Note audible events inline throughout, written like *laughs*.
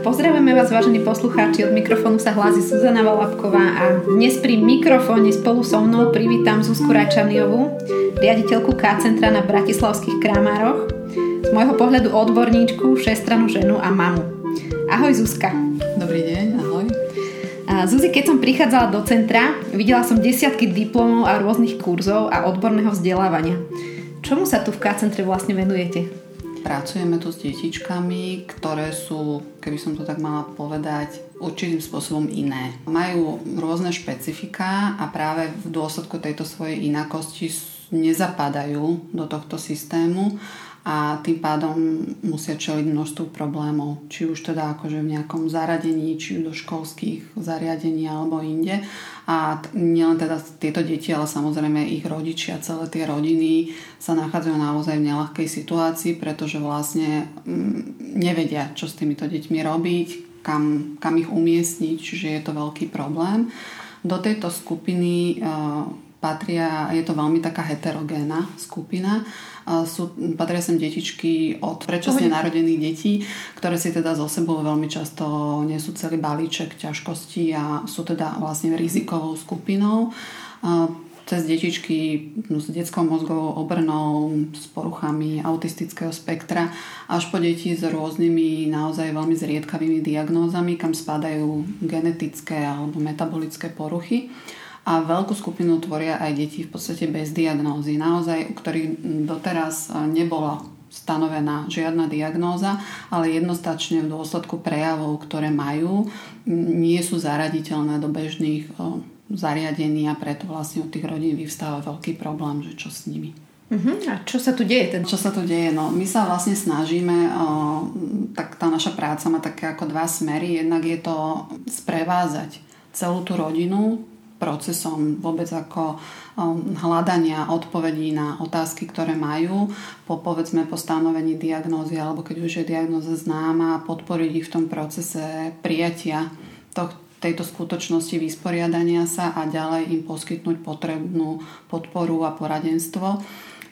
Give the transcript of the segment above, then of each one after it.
Pozdravujeme vás, vážení poslucháči, od mikrofónu sa hlási Suzana Valapková a dnes pri mikrofóne spolu so mnou privítam Zuzku Rajčaniovú, riaditeľku K-centra na Bratislavských Kramároch, z môjho pohľadu odborníčku, všestranú ženu a mamu. Ahoj Zuzka. Dobrý deň, ahoj. A Zuzi, keď som prichádzala do centra, videla som desiatky diplomov a rôznych kurzov a odborného vzdelávania. Čomu sa tu v K-centre vlastne venujete? Pracujeme tu s detičkami, ktoré sú, keby som to tak mala povedať, určitým spôsobom iné. Majú rôzne špecifika a práve v dôsledku tejto svojej inakosti nezapadajú do tohto systému a tým pádom musia čeliť množstvu problémov, či už teda akože v nejakom zaradení, či do školských zariadení alebo inde. A nielen teda tieto deti, ale samozrejme ich rodičia, celé tie rodiny sa nachádzajú naozaj v nelahkej situácii, pretože vlastne mm, nevedia, čo s týmito deťmi robiť, kam, kam ich umiestniť, čiže je to veľký problém. Do tejto skupiny uh, patria, je to veľmi taká heterogénna skupina, sú, patria sem detičky od predčasne narodených detí, ktoré si teda zo sebou veľmi často nesú celý balíček ťažkostí a sú teda vlastne rizikovou skupinou. Cez detičky s detskou mozgovou obrnou, s poruchami autistického spektra, až po deti s rôznymi naozaj veľmi zriedkavými diagnózami, kam spadajú genetické alebo metabolické poruchy a veľkú skupinu tvoria aj deti v podstate bez diagnózy, naozaj u ktorých doteraz e, nebola stanovená žiadna diagnóza, ale jednostačne v dôsledku prejavov, ktoré majú, nie sú zaraditeľné do bežných e, zariadení a preto vlastne u tých rodín vyvstáva veľký problém, že čo s nimi. Uh-huh. A čo sa tu deje? Ten... Čo sa tu deje? No, my sa vlastne snažíme, o, tak tá naša práca má také ako dva smery. Jednak je to sprevázať celú tú rodinu procesom vôbec ako um, hľadania odpovedí na otázky, ktoré majú, po povedzme po stanovení diagnózy alebo keď už je diagnóza známa, podporiť ich v tom procese prijatia tohto tejto skutočnosti vysporiadania sa a ďalej im poskytnúť potrebnú podporu a poradenstvo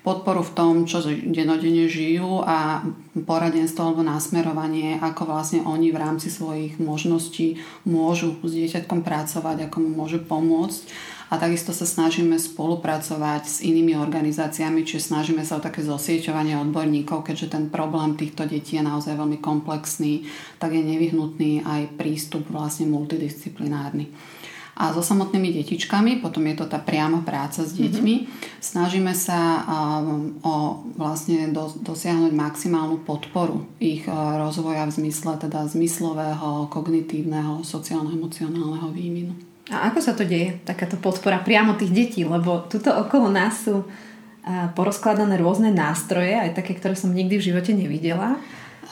podporu v tom, čo denodene žijú a poradenstvo alebo násmerovanie, ako vlastne oni v rámci svojich možností môžu s dieťatkom pracovať, ako mu môžu pomôcť. A takisto sa snažíme spolupracovať s inými organizáciami, čiže snažíme sa o také zosieťovanie odborníkov, keďže ten problém týchto detí je naozaj veľmi komplexný, tak je nevyhnutný aj prístup vlastne multidisciplinárny a so samotnými detičkami, potom je to tá priama práca s deťmi. Mm-hmm. Snažíme sa um, o vlastne do, dosiahnuť maximálnu podporu ich uh, rozvoja v zmysle teda zmyslového, kognitívneho, sociálno-emocionálneho výminu. A ako sa to deje, takáto podpora priamo tých detí? Lebo tuto okolo nás sú uh, porozkladané rôzne nástroje, aj také, ktoré som nikdy v živote nevidela.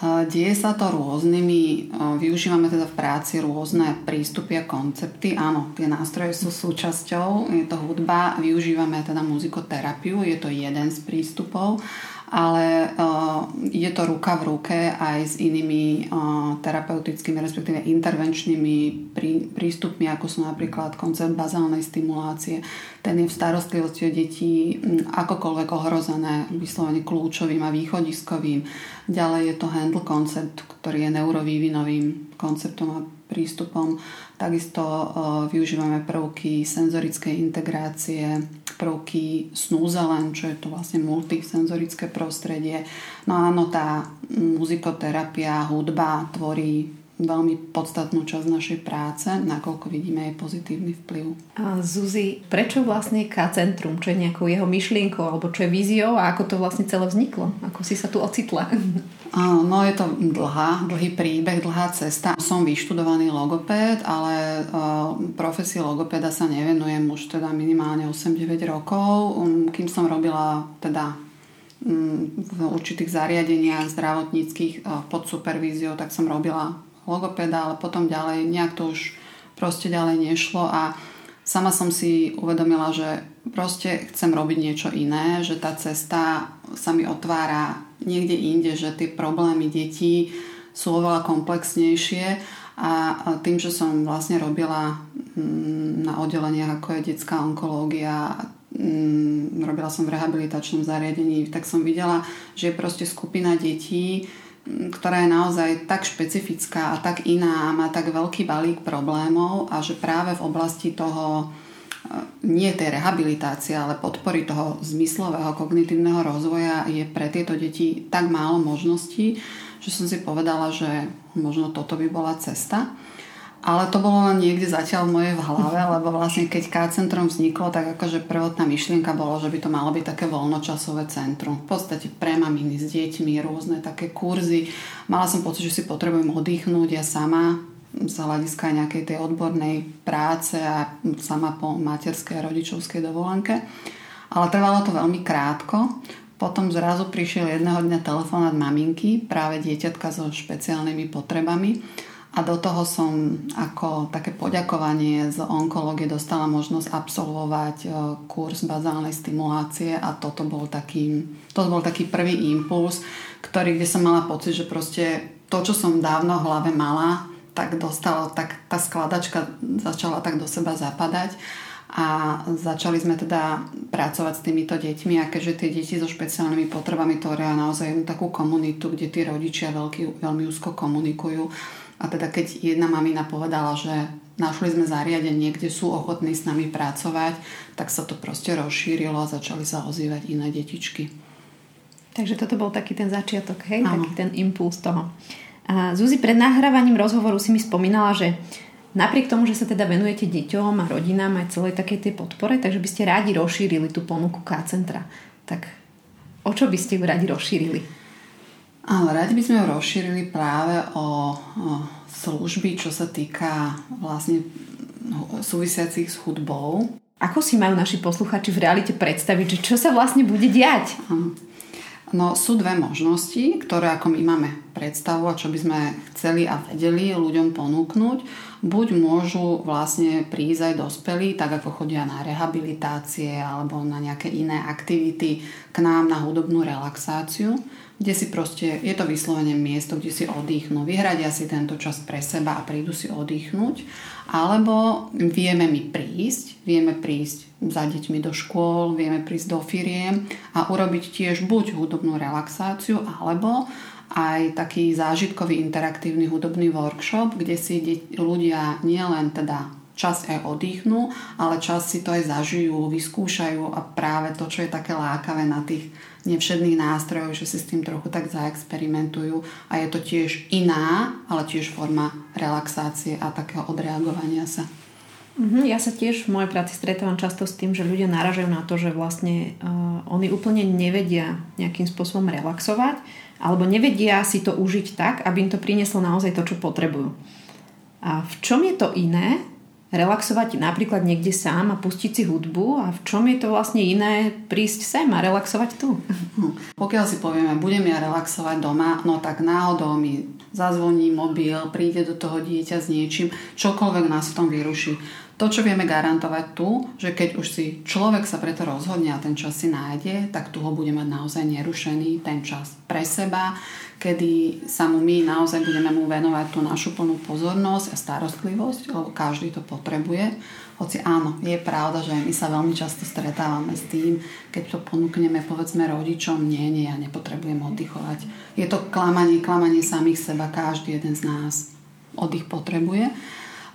Deje sa to rôznymi, využívame teda v práci rôzne prístupy a koncepty. Áno, tie nástroje sú súčasťou, je to hudba, využívame teda muzikoterapiu, je to jeden z prístupov ale uh, je to ruka v ruke aj s inými uh, terapeutickými, respektíve intervenčnými prí, prístupmi, ako sú napríklad koncept bazálnej stimulácie. Ten je v starostlivosti o detí akokoľvek ohrozené, vyslovene kľúčovým a východiskovým. Ďalej je to handle koncept, ktorý je neurovývinovým konceptom a prístupom. Takisto uh, využívame prvky senzorickej integrácie, prvky snúzelen, čo je to vlastne multisenzorické prostredie. No áno, tá muzikoterapia, hudba tvorí veľmi podstatnú časť našej práce, nakoľko vidíme jej pozitívny vplyv. A Zuzi, prečo vlastne K-centrum? Čo je nejakou jeho myšlienkou, alebo čo je víziou a ako to vlastne celé vzniklo? Ako si sa tu ocitla? *laughs* No je to dlhá, dlhý príbeh, dlhá cesta. Som vyštudovaný logopéd, ale profesii logopéda sa nevenujem už teda minimálne 8-9 rokov. Um, kým som robila teda um, v určitých zariadeniach zdravotníckých pod supervíziou, tak som robila logopéda, ale potom ďalej nejak to už proste ďalej nešlo a sama som si uvedomila, že proste chcem robiť niečo iné, že tá cesta sa mi otvára niekde inde, že tie problémy detí sú oveľa komplexnejšie a tým, že som vlastne robila mm, na oddeleniach ako je detská onkológia, mm, robila som v rehabilitačnom zariadení, tak som videla, že je proste skupina detí, ktorá je naozaj tak špecifická a tak iná a má tak veľký balík problémov a že práve v oblasti toho nie tej rehabilitácie, ale podpory toho zmyslového kognitívneho rozvoja je pre tieto deti tak málo možností, že som si povedala, že možno toto by bola cesta. Ale to bolo len niekde zatiaľ v mojej v hlave, lebo vlastne keď K-centrum vzniklo, tak akože prvotná myšlienka bola, že by to malo byť také voľnočasové centrum. V podstate pre maminy s deťmi, rôzne také kurzy. Mala som pocit, že si potrebujem oddychnúť ja sama z hľadiska nejakej tej odbornej práce a sama po materskej a rodičovskej dovolenke. Ale trvalo to veľmi krátko. Potom zrazu prišiel jedného dňa telefonát maminky, práve dieťatka so špeciálnymi potrebami a do toho som ako také poďakovanie z onkológie dostala možnosť absolvovať e, kurz bazálnej stimulácie a toto bol taký, to bol taký prvý impuls, ktorý, kde som mala pocit, že proste to, čo som dávno v hlave mala, tak dostalo, tak tá skladačka začala tak do seba zapadať. A začali sme teda pracovať s týmito deťmi a keďže tie deti so špeciálnymi potrebami tvoria naozaj takú komunitu, kde tí rodičia veľký, veľmi úzko komunikujú, a teda keď jedna mamina povedala, že našli sme zariadenie, kde sú ochotní s nami pracovať, tak sa to proste rozšírilo a začali sa ozývať iné detičky. Takže toto bol taký ten začiatok, hej? Ano. Taký ten impuls toho. A Zuzi, pred nahrávaním rozhovoru si mi spomínala, že napriek tomu, že sa teda venujete deťom a rodinám aj celej takej tej podpore, takže by ste rádi rozšírili tú ponuku K-centra. Tak o čo by ste ju radi rozšírili? Ale radi by sme ho rozšírili práve o, o služby, čo sa týka vlastne súvisiacich s hudbou. Ako si majú naši posluchači v realite predstaviť, že čo sa vlastne bude diať? No sú dve možnosti, ktoré ako my máme predstavu a čo by sme chceli a vedeli ľuďom ponúknuť. Buď môžu vlastne prísť aj dospelí, tak ako chodia na rehabilitácie alebo na nejaké iné aktivity k nám na hudobnú relaxáciu kde si proste, je to vyslovene miesto, kde si oddychnú, vyhradia si tento čas pre seba a prídu si oddychnúť, alebo vieme my prísť, vieme prísť za deťmi do škôl, vieme prísť do firiem a urobiť tiež buď hudobnú relaxáciu, alebo aj taký zážitkový interaktívny hudobný workshop, kde si ľudia nielen teda čas aj oddychnú, ale čas si to aj zažijú, vyskúšajú a práve to, čo je také lákavé na tých nevšedných nástrojov, že si s tým trochu tak zaexperimentujú a je to tiež iná, ale tiež forma relaxácie a takého odreagovania sa. Mhm, ja sa tiež v mojej práci stretávam často s tým, že ľudia naražajú na to, že vlastne uh, oni úplne nevedia nejakým spôsobom relaxovať alebo nevedia si to užiť tak, aby im to prinieslo naozaj to, čo potrebujú. A v čom je to iné, relaxovať napríklad niekde sám a pustiť si hudbu a v čom je to vlastne iné prísť sem a relaxovať tu? *laughs* Pokiaľ si povieme, budem ja relaxovať doma, no tak náhodou mi zazvoní mobil, príde do toho dieťa s niečím, čokoľvek nás v tom vyruší. To, čo vieme garantovať tu, že keď už si človek sa preto rozhodne a ten čas si nájde, tak tu ho bude mať naozaj nerušený ten čas pre seba, kedy sa mu my naozaj budeme mu venovať tú našu plnú pozornosť a starostlivosť, lebo každý to potrebuje. Hoci áno, je pravda, že my sa veľmi často stretávame s tým, keď to ponúkneme povedzme rodičom, nie, nie, ja nepotrebujem oddychovať. Je to klamanie, klamanie samých seba, každý jeden z nás oddych potrebuje.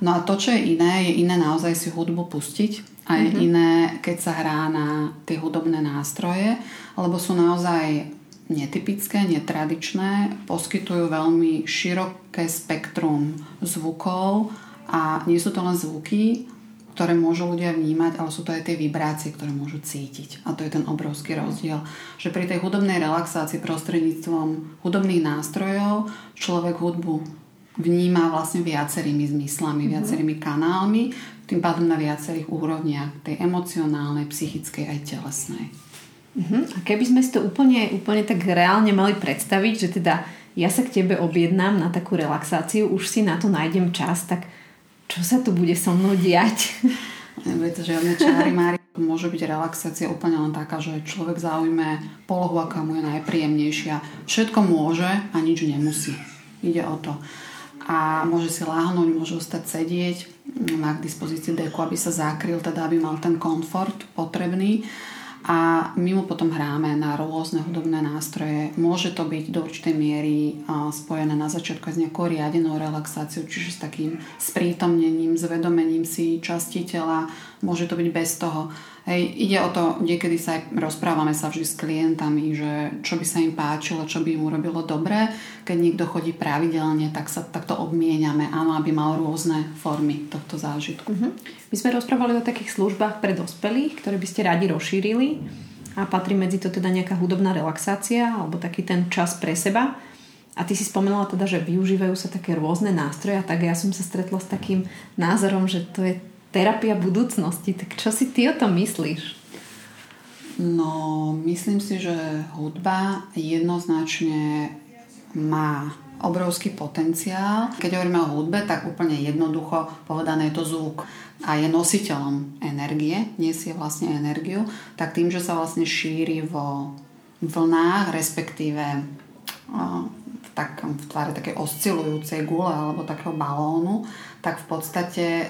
No a to, čo je iné, je iné naozaj si hudbu pustiť a je mm-hmm. iné, keď sa hrá na tie hudobné nástroje, lebo sú naozaj netypické, netradičné, poskytujú veľmi široké spektrum zvukov a nie sú to len zvuky, ktoré môžu ľudia vnímať, ale sú to aj tie vibrácie, ktoré môžu cítiť. A to je ten obrovský rozdiel, že pri tej hudobnej relaxácii prostredníctvom hudobných nástrojov človek hudbu vníma vlastne viacerými zmyslami, mm-hmm. viacerými kanálmi, tým pádom na viacerých úrovniach, tej emocionálnej, psychickej aj telesnej. Uh-huh. A keby sme si to úplne, úplne tak reálne mali predstaviť, že teda ja sa k tebe objednám na takú relaxáciu, už si na to nájdem čas, tak čo sa tu bude so mnou diať? *laughs* Nebude to žiadne čári mári. Môže byť relaxácia úplne len taká, že človek zaujme polohu, aká mu je najpríjemnejšia. Všetko môže a nič nemusí. Ide o to. A môže si láhnuť, môže ostať sedieť, má k dispozícii deku, aby sa zakryl, teda aby mal ten komfort potrebný a my mu potom hráme na rôzne hudobné nástroje. Môže to byť do určitej miery spojené na začiatku s nejakou riadenou relaxáciou, čiže s takým sprítomnením, zvedomením si časti tela. Môže to byť bez toho. Hej, ide o to, niekedy sa aj rozprávame sa vždy s klientami, že čo by sa im páčilo, čo by im urobilo dobre. Keď niekto chodí pravidelne, tak sa takto obmieniame, áno, aby mal rôzne formy tohto zážitku. Uh-huh. My sme rozprávali o takých službách pre dospelých, ktoré by ste radi rozšírili a patrí medzi to teda nejaká hudobná relaxácia alebo taký ten čas pre seba. A ty si spomenula teda, že využívajú sa také rôzne nástroje, tak ja som sa stretla s takým názorom, že to je terapia budúcnosti. Tak čo si ty o tom myslíš? No, myslím si, že hudba jednoznačne má obrovský potenciál. Keď hovoríme o hudbe, tak úplne jednoducho povedané je to zvuk a je nositeľom energie, nesie vlastne energiu, tak tým, že sa vlastne šíri vo vlnách, respektíve v, takom, v tvare takej oscilujúcej gule alebo takého balónu, tak v podstate e,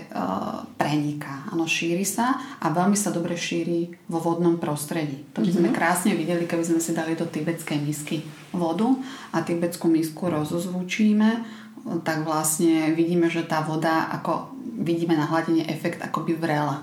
preniká. Áno, šíri sa a veľmi sa dobre šíri vo vodnom prostredí. To by sme mm-hmm. krásne videli, keby sme si dali do tibetskej misky vodu a tibetskú misku rozozvučíme, tak vlastne vidíme, že tá voda, ako vidíme na hladine efekt, ako by vrela.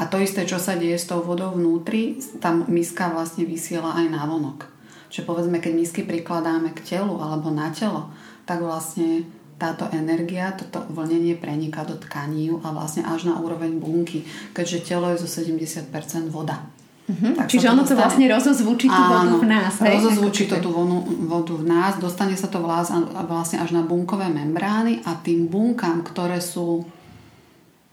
A to isté, čo sa deje s tou vodou vnútri, tá miska vlastne vysiela aj na vonok. Čiže povedzme, keď misky prikladáme k telu alebo na telo, tak vlastne táto energia, toto vlnenie preniká do tkaní a vlastne až na úroveň bunky, keďže telo je zo 70% voda. Uh-huh. Tak Čiže ono to vlastne rozozvučí tú vodu v nás. Hej? rozozvučí to tú vodu, vodu v nás, dostane sa to vlastne až na bunkové membrány a tým bunkám, ktoré sú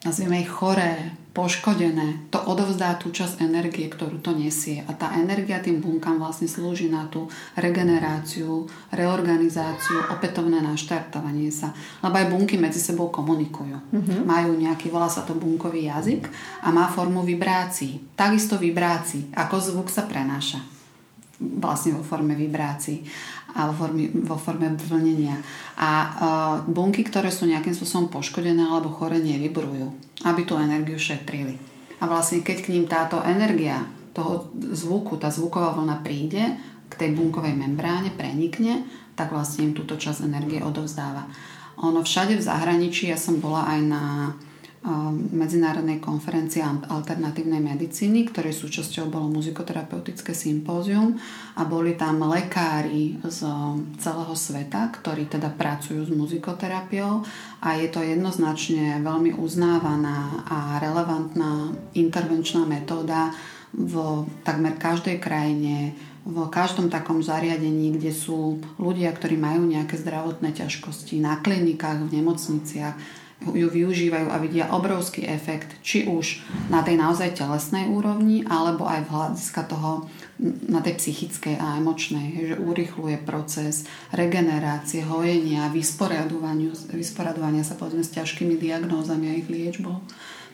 nazvieme ich choré, poškodené, to odovzdá tú časť energie, ktorú to nesie. A tá energia tým bunkám vlastne slúži na tú regeneráciu, reorganizáciu, opätovné naštartovanie sa. Lebo aj bunky medzi sebou komunikujú. Mm-hmm. Majú nejaký, volá sa to bunkový jazyk a má formu vibrácií. Takisto vibrácií, ako zvuk sa prenáša vlastne vo forme vibrácií a vo forme, vo forme vlnenia. A uh, bunky, ktoré sú nejakým spôsobom poškodené alebo chore, nevybrujú, aby tú energiu šetrili. A vlastne keď k ním táto energia toho zvuku, tá zvuková vlna príde, k tej bunkovej membráne prenikne, tak vlastne im túto časť energie odovzdáva. Ono všade v zahraničí, ja som bola aj na medzinárodnej konferencie alternatívnej medicíny, ktorej súčasťou bolo muzikoterapeutické sympózium a boli tam lekári z celého sveta, ktorí teda pracujú s muzikoterapiou a je to jednoznačne veľmi uznávaná a relevantná intervenčná metóda v takmer každej krajine, v každom takom zariadení, kde sú ľudia, ktorí majú nejaké zdravotné ťažkosti, na klinikách, v nemocniciach, ju využívajú a vidia obrovský efekt, či už na tej naozaj telesnej úrovni, alebo aj v hľadiska toho na tej psychickej a emočnej, že urychluje proces regenerácie, hojenia, vysporadovania, sa povedzme s ťažkými diagnózami a ich liečbou.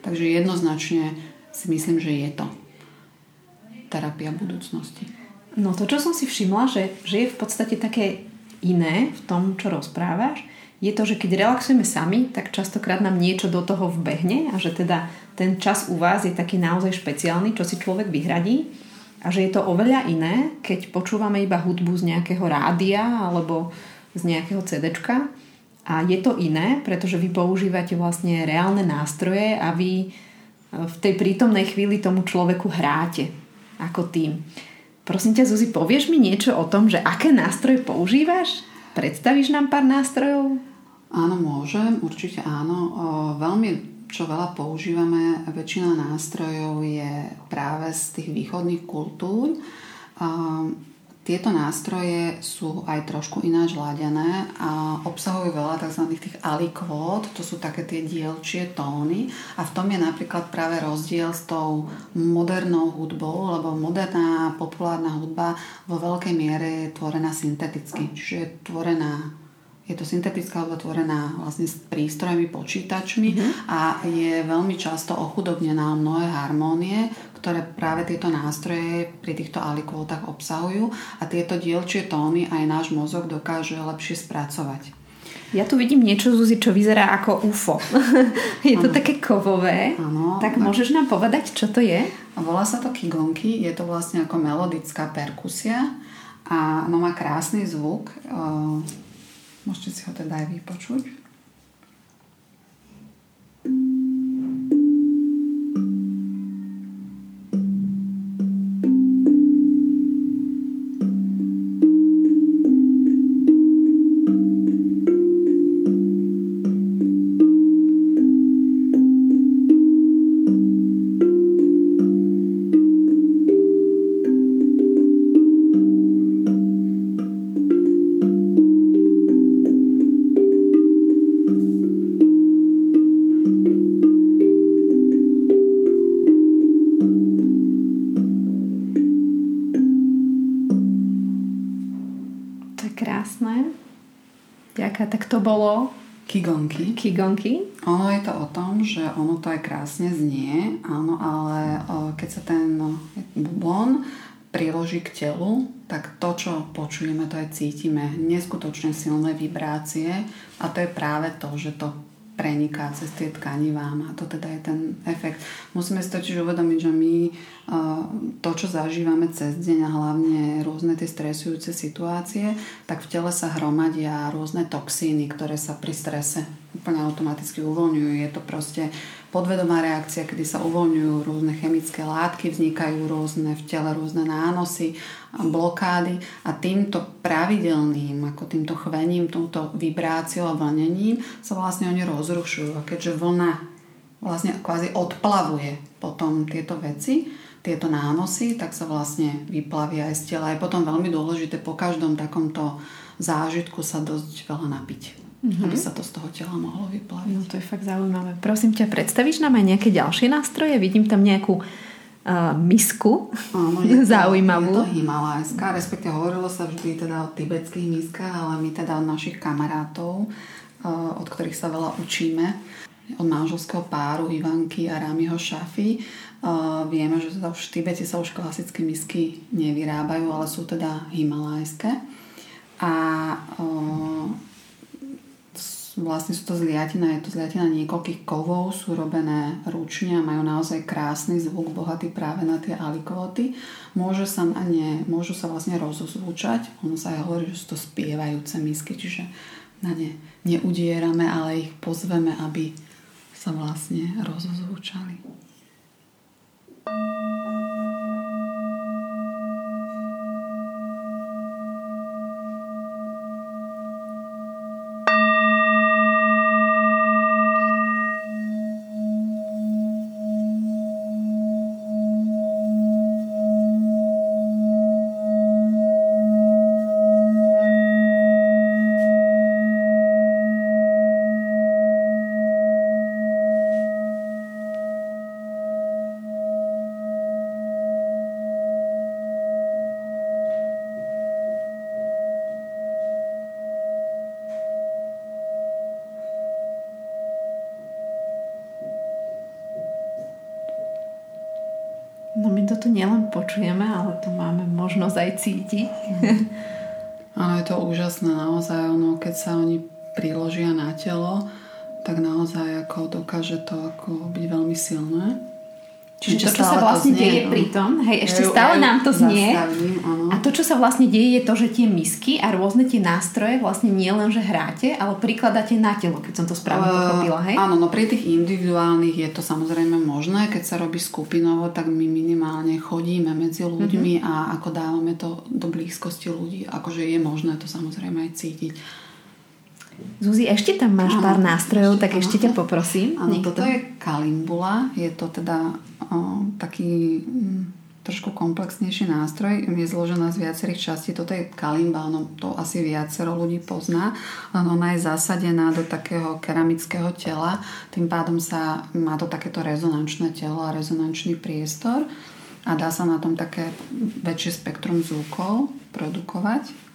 Takže jednoznačne si myslím, že je to terapia budúcnosti. No to, čo som si všimla, že, že je v podstate také iné v tom, čo rozprávaš, je to, že keď relaxujeme sami, tak častokrát nám niečo do toho vbehne a že teda ten čas u vás je taký naozaj špeciálny, čo si človek vyhradí a že je to oveľa iné, keď počúvame iba hudbu z nejakého rádia alebo z nejakého CDčka a je to iné, pretože vy používate vlastne reálne nástroje a vy e, v tej prítomnej chvíli tomu človeku hráte ako tým. Prosím ťa, Zuzi, povieš mi niečo o tom, že aké nástroje používaš? Predstavíš nám pár nástrojov? Áno, môžem, určite áno. Veľmi, čo veľa používame, väčšina nástrojov je práve z tých východných kultúr. Tieto nástroje sú aj trošku ináč ladené a obsahujú veľa tzv. tých alikvót, to sú také tie dielčie tóny a v tom je napríklad práve rozdiel s tou modernou hudbou, lebo moderná populárna hudba vo veľkej miere je tvorená synteticky, čiže je tvorená je to syntetická hudba tvorená vlastne s prístrojmi, počítačmi mm-hmm. a je veľmi často ochudobnená mnohé harmónie, ktoré práve tieto nástroje pri týchto alikvótach obsahujú a tieto dielčie tóny aj náš mozog dokáže lepšie spracovať. Ja tu vidím niečo, Zuzi, čo vyzerá ako UFO. *laughs* je to ano. také kovové. Ano, tak, tak môžeš nám povedať, čo to je? Volá sa to kigonky. Je to vlastne ako melodická perkusia a ono má krásny zvuk. Môžete si ho teda aj vypočuť. To bolo? Kigonky. Kigonky. Ono je to o tom, že ono to aj krásne znie, áno, ale keď sa ten bubon priloží k telu, tak to, čo počujeme, to aj cítime. Neskutočne silné vibrácie a to je práve to, že to preniká cez tie tkanivá. Má to teda je ten efekt. Musíme si totiž uvedomiť, že my to, čo zažívame cez deň a hlavne rôzne tie stresujúce situácie, tak v tele sa hromadia rôzne toxíny, ktoré sa pri strese úplne automaticky uvoľňujú. Je to proste podvedomá reakcia, kedy sa uvoľňujú rôzne chemické látky, vznikajú rôzne v tele rôzne nánosy, blokády a týmto pravidelným, ako týmto chvením, touto vibráciou a vlnením sa vlastne oni rozrušujú. A keďže vlna vlastne kvázi odplavuje potom tieto veci, tieto nánosy, tak sa vlastne vyplavia aj z tela. Je potom veľmi dôležité po každom takomto zážitku sa dosť veľa napiť mm-hmm. aby sa to z toho tela mohlo vyplaviť. No to je fakt zaujímavé. Prosím ťa, predstavíš nám aj nejaké ďalšie nástroje? Vidím tam nejakú uh, misku Áno, *laughs* je to, zaujímavú. Je to himalajská, respektíve hovorilo sa vždy teda o tibetských miskách, ale my teda od našich kamarátov, uh, od ktorých sa veľa učíme, od manželského páru Ivanky a Ramiho Šafy. Uh, vieme, že teda už v Tibete sa už klasické misky nevyrábajú, ale sú teda himalajské. A uh, vlastne sú to zliatina, je to zliatina niekoľkých kovov, sú robené ručne a majú naozaj krásny zvuk, bohatý práve na tie alikvoty. Môže sa na ne, môžu sa vlastne rozozvúčať, ono sa aj hovorí, že sú to spievajúce misky, čiže na ne neudierame, ale ich pozveme, aby sa vlastne rozozvúčali. tu nielen počujeme, ale tu máme možnosť aj cítiť. Áno, je to úžasné naozaj, ono, keď sa oni priložia na telo, tak naozaj ako dokáže to ako byť veľmi silné. Čiže čo sa vlastne znie, deje no. pri tom, hej, ešte ja stále nám to znie. a to, čo sa vlastne deje, je to, že tie misky a rôzne tie nástroje vlastne nie len, že hráte, ale prikladáte na telo, keď som to správne uh, pochopila, hej? Áno, no pri tých individuálnych je to samozrejme možné. Keď sa robí skupinovo, tak my minimálne chodíme medzi ľuďmi uh-huh. a ako dávame to do blízkosti ľudí. Akože je možné to samozrejme aj cítiť. Zuzi, ešte tam máš ano, pár nástrojov, ešte, tak ešte ťa poprosím. Áno, toto je kalimbula, je to teda o, taký m, mm, trošku komplexnejší nástroj, je zložená z viacerých častí. Toto je kalimba, no to asi viacero ľudí pozná, len ona je zasadená do takého keramického tela, tým pádom sa má to takéto rezonančné telo a rezonančný priestor a dá sa na tom také väčšie spektrum zvukov produkovať.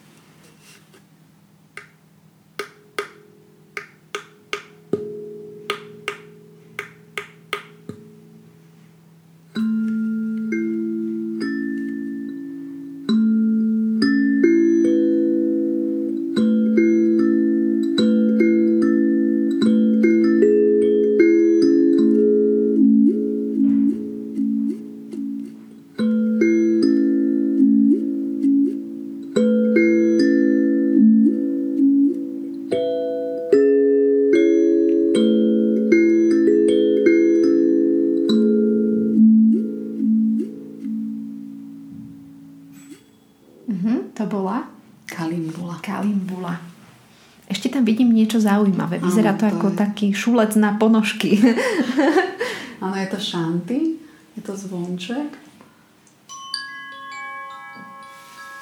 Zaujímavé. Vyzerá to, to ako je... taký šulec na ponožky. *laughs* Áno, je to šanty, je to zvonček.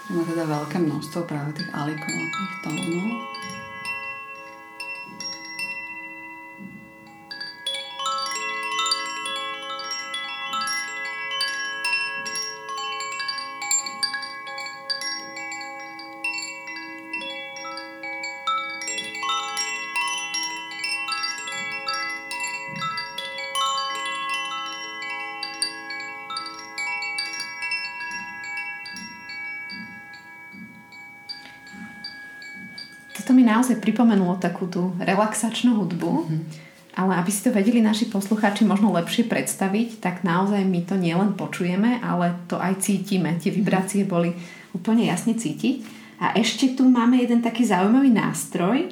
Má teda veľké množstvo práve tých alikovátnych tónov. Naozaj pripomenulo takú tú relaxačnú hudbu. Mm-hmm. Ale aby si to vedeli naši poslucháči možno lepšie predstaviť, tak naozaj my to nielen počujeme, ale to aj cítime. Tie vibrácie boli úplne jasne cítiť. A ešte tu máme jeden taký zaujímavý nástroj,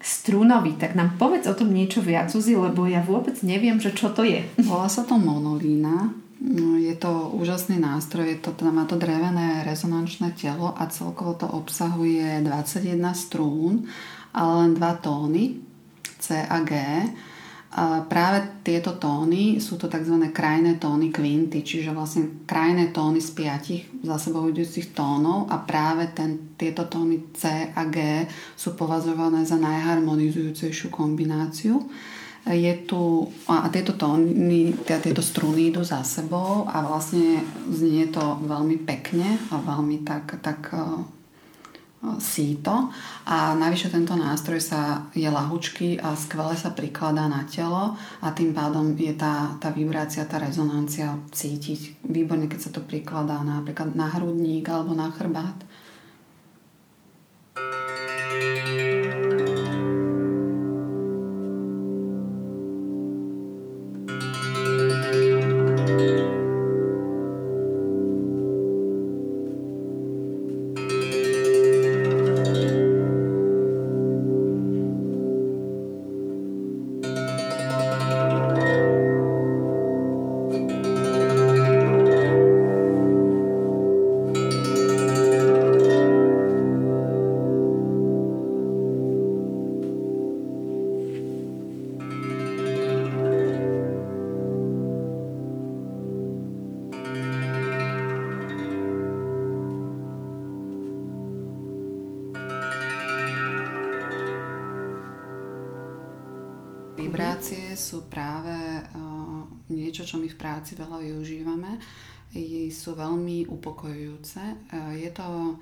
strunový. Tak nám povedz o tom niečo viac, Uzi, lebo ja vôbec neviem, že čo to je. Volá sa to monolína. No, je to úžasný nástroj, je to, teda má to drevené rezonančné telo a celkovo to obsahuje 21 strún, ale len dva tóny, C a G. A práve tieto tóny sú to tzv. krajné tóny kvinty, čiže vlastne krajné tóny z piatich za sebou idúcich tónov a práve ten, tieto tóny C a G sú považované za najharmonizujúcejšiu kombináciu je tu, a tieto tóny, tieto struny idú za sebou a vlastne znie to veľmi pekne a veľmi tak, tak uh, síto a navyše tento nástroj sa je lahučký a skvele sa prikladá na telo a tým pádom je tá, tá vibrácia, tá rezonancia cítiť výborne, keď sa to prikladá napríklad na hrudník alebo na chrbát. Vibrácie práci veľa využívame. Sú veľmi upokojujúce. Uh, je to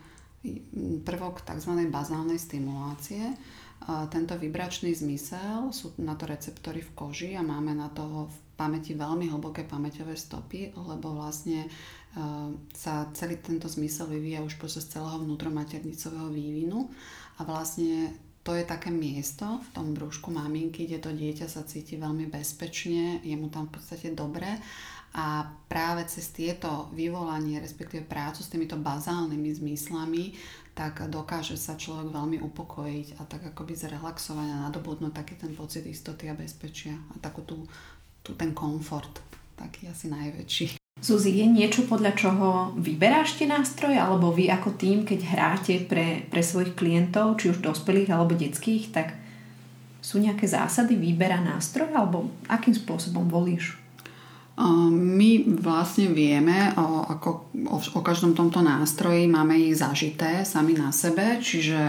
prvok tzv. bazálnej stimulácie. Uh, tento vibračný zmysel, sú na to receptory v koži a máme na to v pamäti veľmi hlboké pamäťové stopy, lebo vlastne sa celý tento zmysel vyvíja už počas celého vnútromaternicového vývinu a vlastne to je také miesto v tom brúšku maminky, kde to dieťa sa cíti veľmi bezpečne, je mu tam v podstate dobre a práve cez tieto vyvolanie, respektíve prácu s týmito bazálnymi zmyslami, tak dokáže sa človek veľmi upokojiť a tak akoby zrelaxovať a nadobudnúť taký ten pocit istoty a bezpečia a takú tú, tú ten komfort, taký asi najväčší. Zuzi, je niečo, podľa čoho vyberáš tie nástroje, alebo vy ako tým, keď hráte pre, pre svojich klientov, či už dospelých alebo detských, tak sú nejaké zásady výbera nástroja, alebo akým spôsobom volíš? My vlastne vieme o, ako, o, o každom tomto nástroji, máme ich zažité sami na sebe, čiže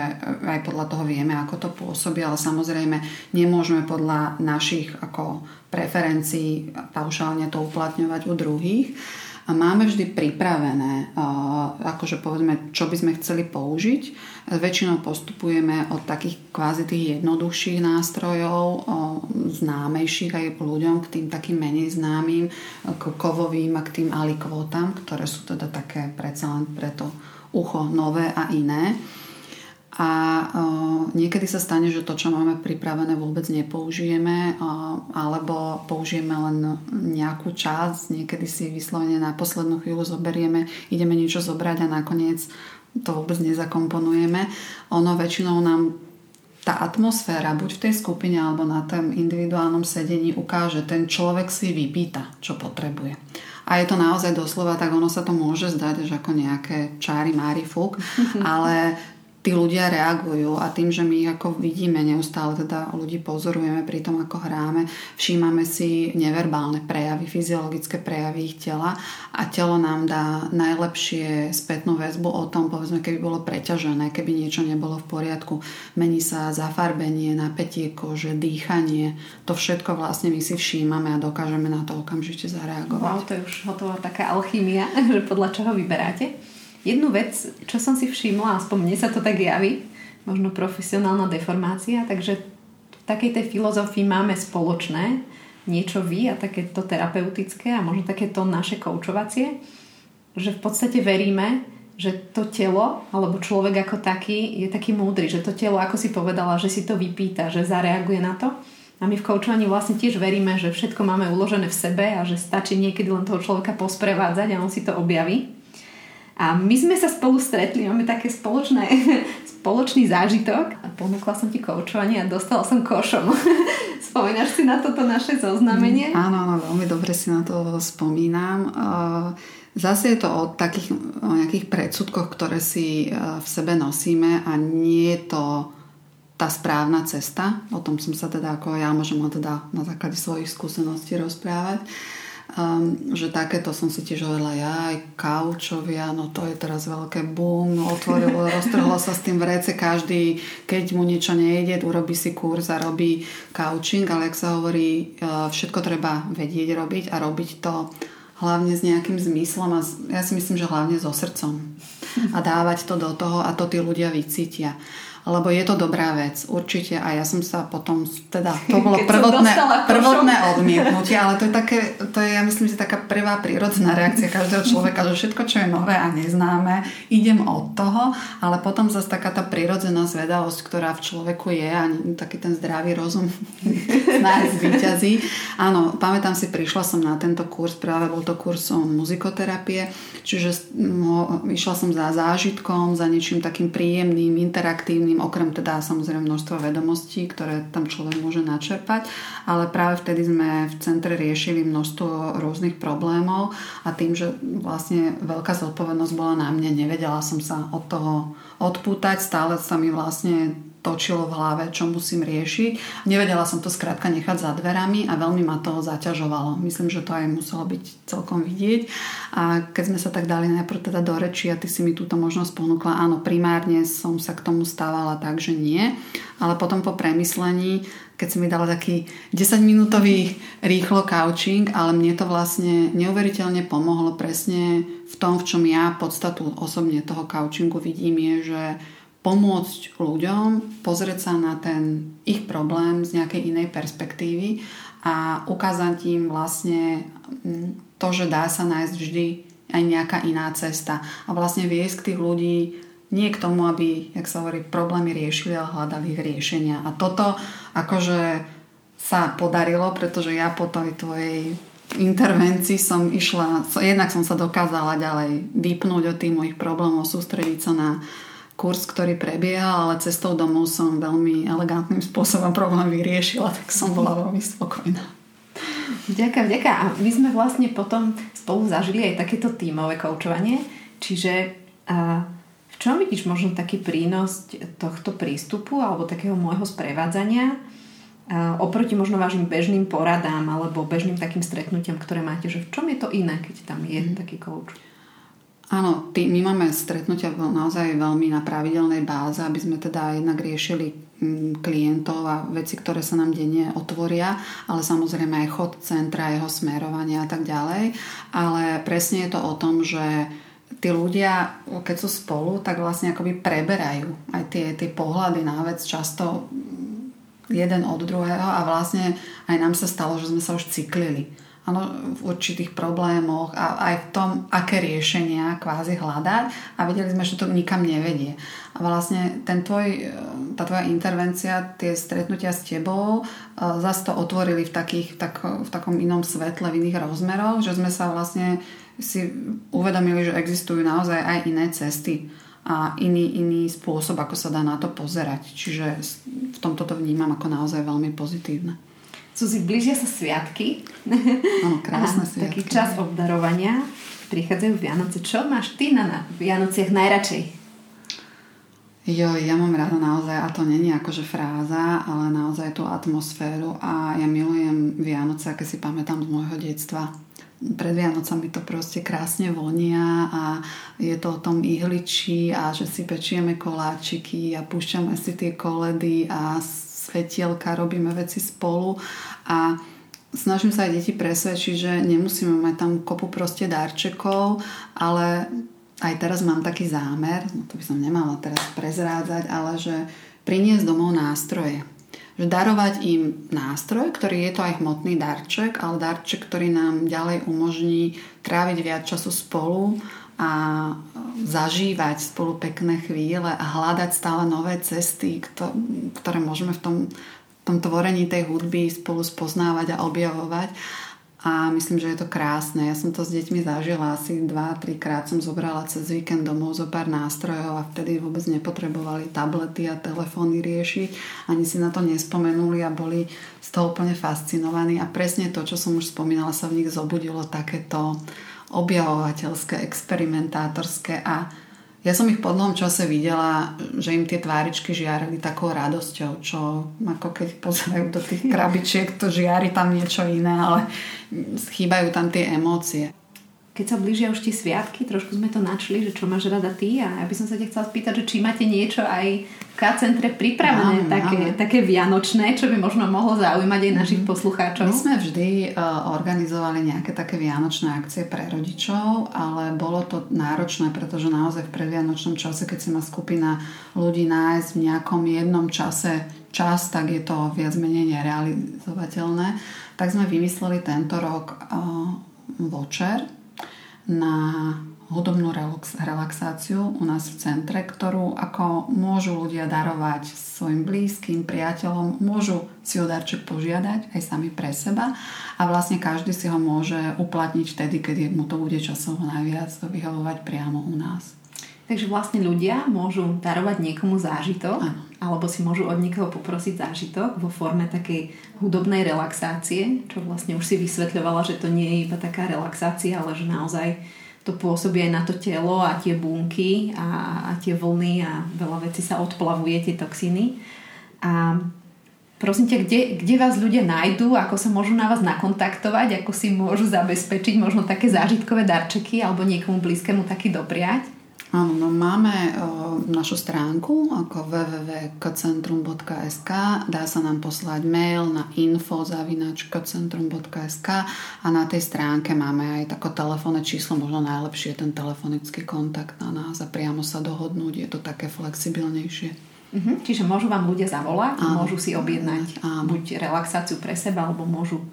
aj podľa toho vieme, ako to pôsobí, ale samozrejme nemôžeme podľa našich ako preferencií paušálne to uplatňovať u druhých. A máme vždy pripravené, akože povedzme, čo by sme chceli použiť. Väčšinou postupujeme od takých kvázi tých jednoduchších nástrojov, známejších aj ľuďom, k tým takým menej známym, k kovovým a k tým alikvotám, ktoré sú teda také predsa len pre to ucho nové a iné a niekedy sa stane, že to, čo máme pripravené, vôbec nepoužijeme alebo použijeme len nejakú časť, niekedy si vyslovene na poslednú chvíľu zoberieme, ideme niečo zobrať a nakoniec to vôbec nezakomponujeme. Ono väčšinou nám tá atmosféra, buď v tej skupine alebo na tom individuálnom sedení ukáže, ten človek si vypýta, čo potrebuje. A je to naozaj doslova, tak ono sa to môže zdať, že ako nejaké čári mári fúk, *laughs* ale tí ľudia reagujú a tým, že my ako vidíme neustále, teda ľudí pozorujeme pri tom, ako hráme, všímame si neverbálne prejavy, fyziologické prejavy ich tela a telo nám dá najlepšie spätnú väzbu o tom, povedzme, keby bolo preťažené, keby niečo nebolo v poriadku. Mení sa zafarbenie, napätie kože, dýchanie, to všetko vlastne my si všímame a dokážeme na to okamžite zareagovať. Wow, to je už hotová taká alchýmia, *laughs* že podľa čoho vyberáte. Jednu vec, čo som si všimla, aspoň mne sa to tak javí, možno profesionálna deformácia, takže v takej tej filozofii máme spoločné niečo vy a takéto terapeutické a možno takéto naše koučovacie, že v podstate veríme, že to telo, alebo človek ako taký je taký múdry, že to telo, ako si povedala, že si to vypýta, že zareaguje na to. A my v koučovaní vlastne tiež veríme, že všetko máme uložené v sebe a že stačí niekedy len toho človeka posprevádzať a on si to objaví. A my sme sa spolu stretli, máme také spoločné, *laughs* spoločný zážitok a ponúkla som ti koučovanie a dostala som košom. *laughs* Spomínaš si na toto naše zoznamenie? Mm, áno, áno, veľmi dobre si na to spomínam. Zase je to o takých o nejakých predsudkoch, ktoré si v sebe nosíme a nie je to tá správna cesta. O tom som sa teda ako ja môžem teda na základe svojich skúseností rozprávať. Uh, Um, že takéto som si tiež hovorila, ja aj kaučovia, no to je teraz veľké boom, otvorilo, *laughs* roztrhlo sa s tým vrece, každý, keď mu niečo nejde, urobí si kurz a robí couching, ale ak sa hovorí, uh, všetko treba vedieť robiť a robiť to hlavne s nejakým zmyslom a ja si myslím, že hlavne so srdcom. A dávať to do toho a to tí ľudia vycítia lebo je to dobrá vec, určite. A ja som sa potom, teda to *laughs* bolo prvotné, prvotné odmietnutie, ale to je také, to je, ja myslím, že taká prvá prírodzená reakcia každého človeka, že všetko, čo je nové a neznáme, idem od toho, ale potom zase taká tá prírodzená zvedavosť, ktorá v človeku je a taký ten zdravý rozum *laughs* nájsť výťazí. Áno, pamätám si, prišla som na tento kurz, práve bol to kursom muzikoterapie, čiže no, išla som za zážitkom, za niečím takým príjemným, interaktívnym, iným, okrem teda samozrejme množstva vedomostí, ktoré tam človek môže načerpať, ale práve vtedy sme v centre riešili množstvo rôznych problémov a tým, že vlastne veľká zodpovednosť bola na mne, nevedela som sa od toho odpútať, stále sa mi vlastne točilo v hlave, čo musím riešiť. Nevedela som to skrátka nechať za dverami a veľmi ma to zaťažovalo. Myslím, že to aj muselo byť celkom vidieť. A keď sme sa tak dali najprv teda do reči a ty si mi túto možnosť ponúkla, áno, primárne som sa k tomu stávala tak, že nie. Ale potom po premyslení, keď si mi dala taký 10-minútový rýchlo couching, ale mne to vlastne neuveriteľne pomohlo presne v tom, v čom ja podstatu osobne toho couchingu vidím, je, že pomôcť ľuďom pozrieť sa na ten ich problém z nejakej inej perspektívy a ukázať im vlastne mm, to, že dá sa nájsť vždy aj nejaká iná cesta a vlastne viesť tých ľudí nie k tomu, aby, jak sa hovorí, problémy riešili, ale hľadali ich riešenia. A toto akože sa podarilo, pretože ja po tej tvojej intervencii som išla, jednak som sa dokázala ďalej vypnúť od tých mojich problémov, sústrediť sa na kurz, ktorý prebieha, ale cestou domov som veľmi elegantným spôsobom problém vyriešila, tak som bola veľmi spokojná. Ďakujem, ďakujem. A my sme vlastne potom spolu zažili aj takéto tímové koučovanie, čiže a, v čom vidíš možno taký prínos tohto prístupu alebo takého môjho sprevádzania a, oproti možno vašim bežným poradám alebo bežným takým stretnutiam, ktoré máte, že v čom je to iné, keď tam je mm. taký coach? Áno, tý, my máme stretnutia naozaj veľmi na pravidelnej báze, aby sme teda jednak riešili mm, klientov a veci, ktoré sa nám denne otvoria, ale samozrejme aj chod centra, jeho smerovanie a tak ďalej. Ale presne je to o tom, že tí ľudia, keď sú spolu, tak vlastne akoby preberajú aj tie, tie pohľady na vec často jeden od druhého a vlastne aj nám sa stalo, že sme sa už cyklili ano, v určitých problémoch a aj v tom, aké riešenia kvázi hľadať a vedeli sme, že to nikam nevedie. A vlastne ten tvoj, e, tá tvoja intervencia, tie stretnutia s tebou e, zase to otvorili v, takých, tak, v takom inom svetle, v iných rozmeroch, že sme sa vlastne si uvedomili, že existujú naozaj aj iné cesty a iný, iný spôsob, ako sa dá na to pozerať. Čiže v tomto to vnímam ako naozaj veľmi pozitívne. Suzi, blížia sa sviatky. Áno, krásne *laughs* sviatky. Taký čas obdarovania. Prichádzajú Vianoce. Čo máš ty na Vianociach najradšej? Jo, ja mám rada naozaj, a to není akože fráza, ale naozaj tú atmosféru a ja milujem Vianoce, aké si pamätám z môjho detstva. Pred Vianocami to proste krásne vonia a je to o tom ihličí a že si pečieme koláčiky a púšťame si tie koledy a svetielka, robíme veci spolu a snažím sa aj deti presvedčiť, že nemusíme mať tam kopu proste darčekov, ale aj teraz mám taký zámer, no to by som nemala teraz prezrádzať, ale že priniesť domov nástroje. Že darovať im nástroj, ktorý je to aj hmotný darček, ale darček, ktorý nám ďalej umožní tráviť viac času spolu a zažívať spolu pekné chvíle a hľadať stále nové cesty, ktoré môžeme v tom, v tom tvorení tej hudby spolu spoznávať a objavovať a myslím, že je to krásne. Ja som to s deťmi zažila asi 2-3 krát som zobrala cez víkend domov zo pár nástrojov a vtedy vôbec nepotrebovali tablety a telefóny riešiť. Ani si na to nespomenuli a boli z toho úplne fascinovaní a presne to, čo som už spomínala, sa v nich zobudilo takéto objavovateľské, experimentátorské a ja som ich po dlhom čase videla, že im tie tváričky žiarili takou radosťou, čo ako keď pozerajú do tých krabičiek, to žiari tam niečo iné, ale chýbajú tam tie emócie. Keď sa blížia už tie sviatky, trošku sme to načli, že čo máš rada ty a ja by som sa ťa chcela spýtať, že či máte niečo aj K-centre pripravené, máme, také, máme. také vianočné, čo by možno mohlo zaujímať aj našich mhm. poslucháčov? My sme vždy uh, organizovali nejaké také vianočné akcie pre rodičov, ale bolo to náročné, pretože naozaj v predvianočnom čase, keď si má skupina ľudí nájsť v nejakom jednom čase čas, tak je to viac menej nerealizovateľné. Tak sme vymysleli tento rok uh, voucher na hudobnú relaxáciu u nás v centre, ktorú ako môžu ľudia darovať svojim blízkym, priateľom, môžu si o darček požiadať aj sami pre seba a vlastne každý si ho môže uplatniť vtedy, keď mu to bude časovo najviac vyhovovať priamo u nás. Takže vlastne ľudia môžu darovať niekomu zážitok, ano. alebo si môžu od niekoho poprosiť zážitok vo forme takej hudobnej relaxácie, čo vlastne už si vysvetľovala, že to nie je iba taká relaxácia, ale že naozaj to pôsobí aj na to telo a tie bunky a, a tie vlny a veľa vecí sa odplavuje, tie toxiny. A prosím ťa, kde, kde vás ľudia nájdú, ako sa môžu na vás nakontaktovať, ako si môžu zabezpečiť možno také zážitkové darčeky alebo niekomu blízkemu taký dopriať? Áno, no máme o, našu stránku ako www.kcentrum.sk dá sa nám poslať mail na info.kcentrum.sk a na tej stránke máme aj tako telefónne číslo, možno najlepšie ten telefonický kontakt na nás a priamo sa dohodnúť, je to také flexibilnejšie. Uh-huh. Čiže môžu vám ľudia zavolať, áno. môžu si objednať áno. buď relaxáciu pre seba, alebo môžu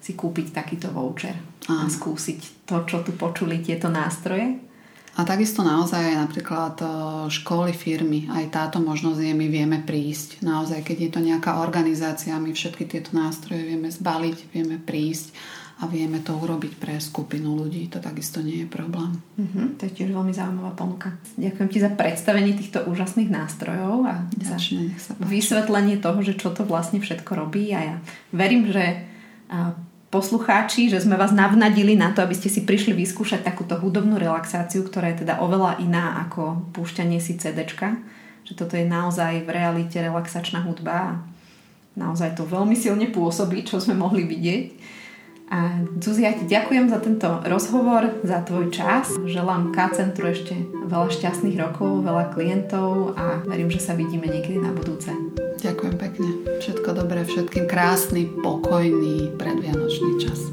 si kúpiť takýto voucher áno. a skúsiť to, čo tu počuli, tieto nástroje. A takisto naozaj aj napríklad e, školy, firmy, aj táto možnosť je, my vieme prísť. Naozaj, keď je to nejaká organizácia, my všetky tieto nástroje vieme zbaliť, vieme prísť a vieme to urobiť pre skupinu ľudí. To takisto nie je problém. Uh-huh, to je tiež veľmi zaujímavá ponuka. Ďakujem ti za predstavenie týchto úžasných nástrojov a Ďačne, za vysvetlenie toho, že čo to vlastne všetko robí. A ja verím, že poslucháči, že sme vás navnadili na to, aby ste si prišli vyskúšať takúto hudobnú relaxáciu, ktorá je teda oveľa iná ako púšťanie si CDčka. Že toto je naozaj v realite relaxačná hudba a naozaj to veľmi silne pôsobí, čo sme mohli vidieť. A Zuzia, ti ďakujem za tento rozhovor, za tvoj čas. Želám K-centru ešte veľa šťastných rokov, veľa klientov a verím, že sa vidíme niekedy na budúce. Pekne. Všetko dobré všetkým. Krásny, pokojný predvianočný čas.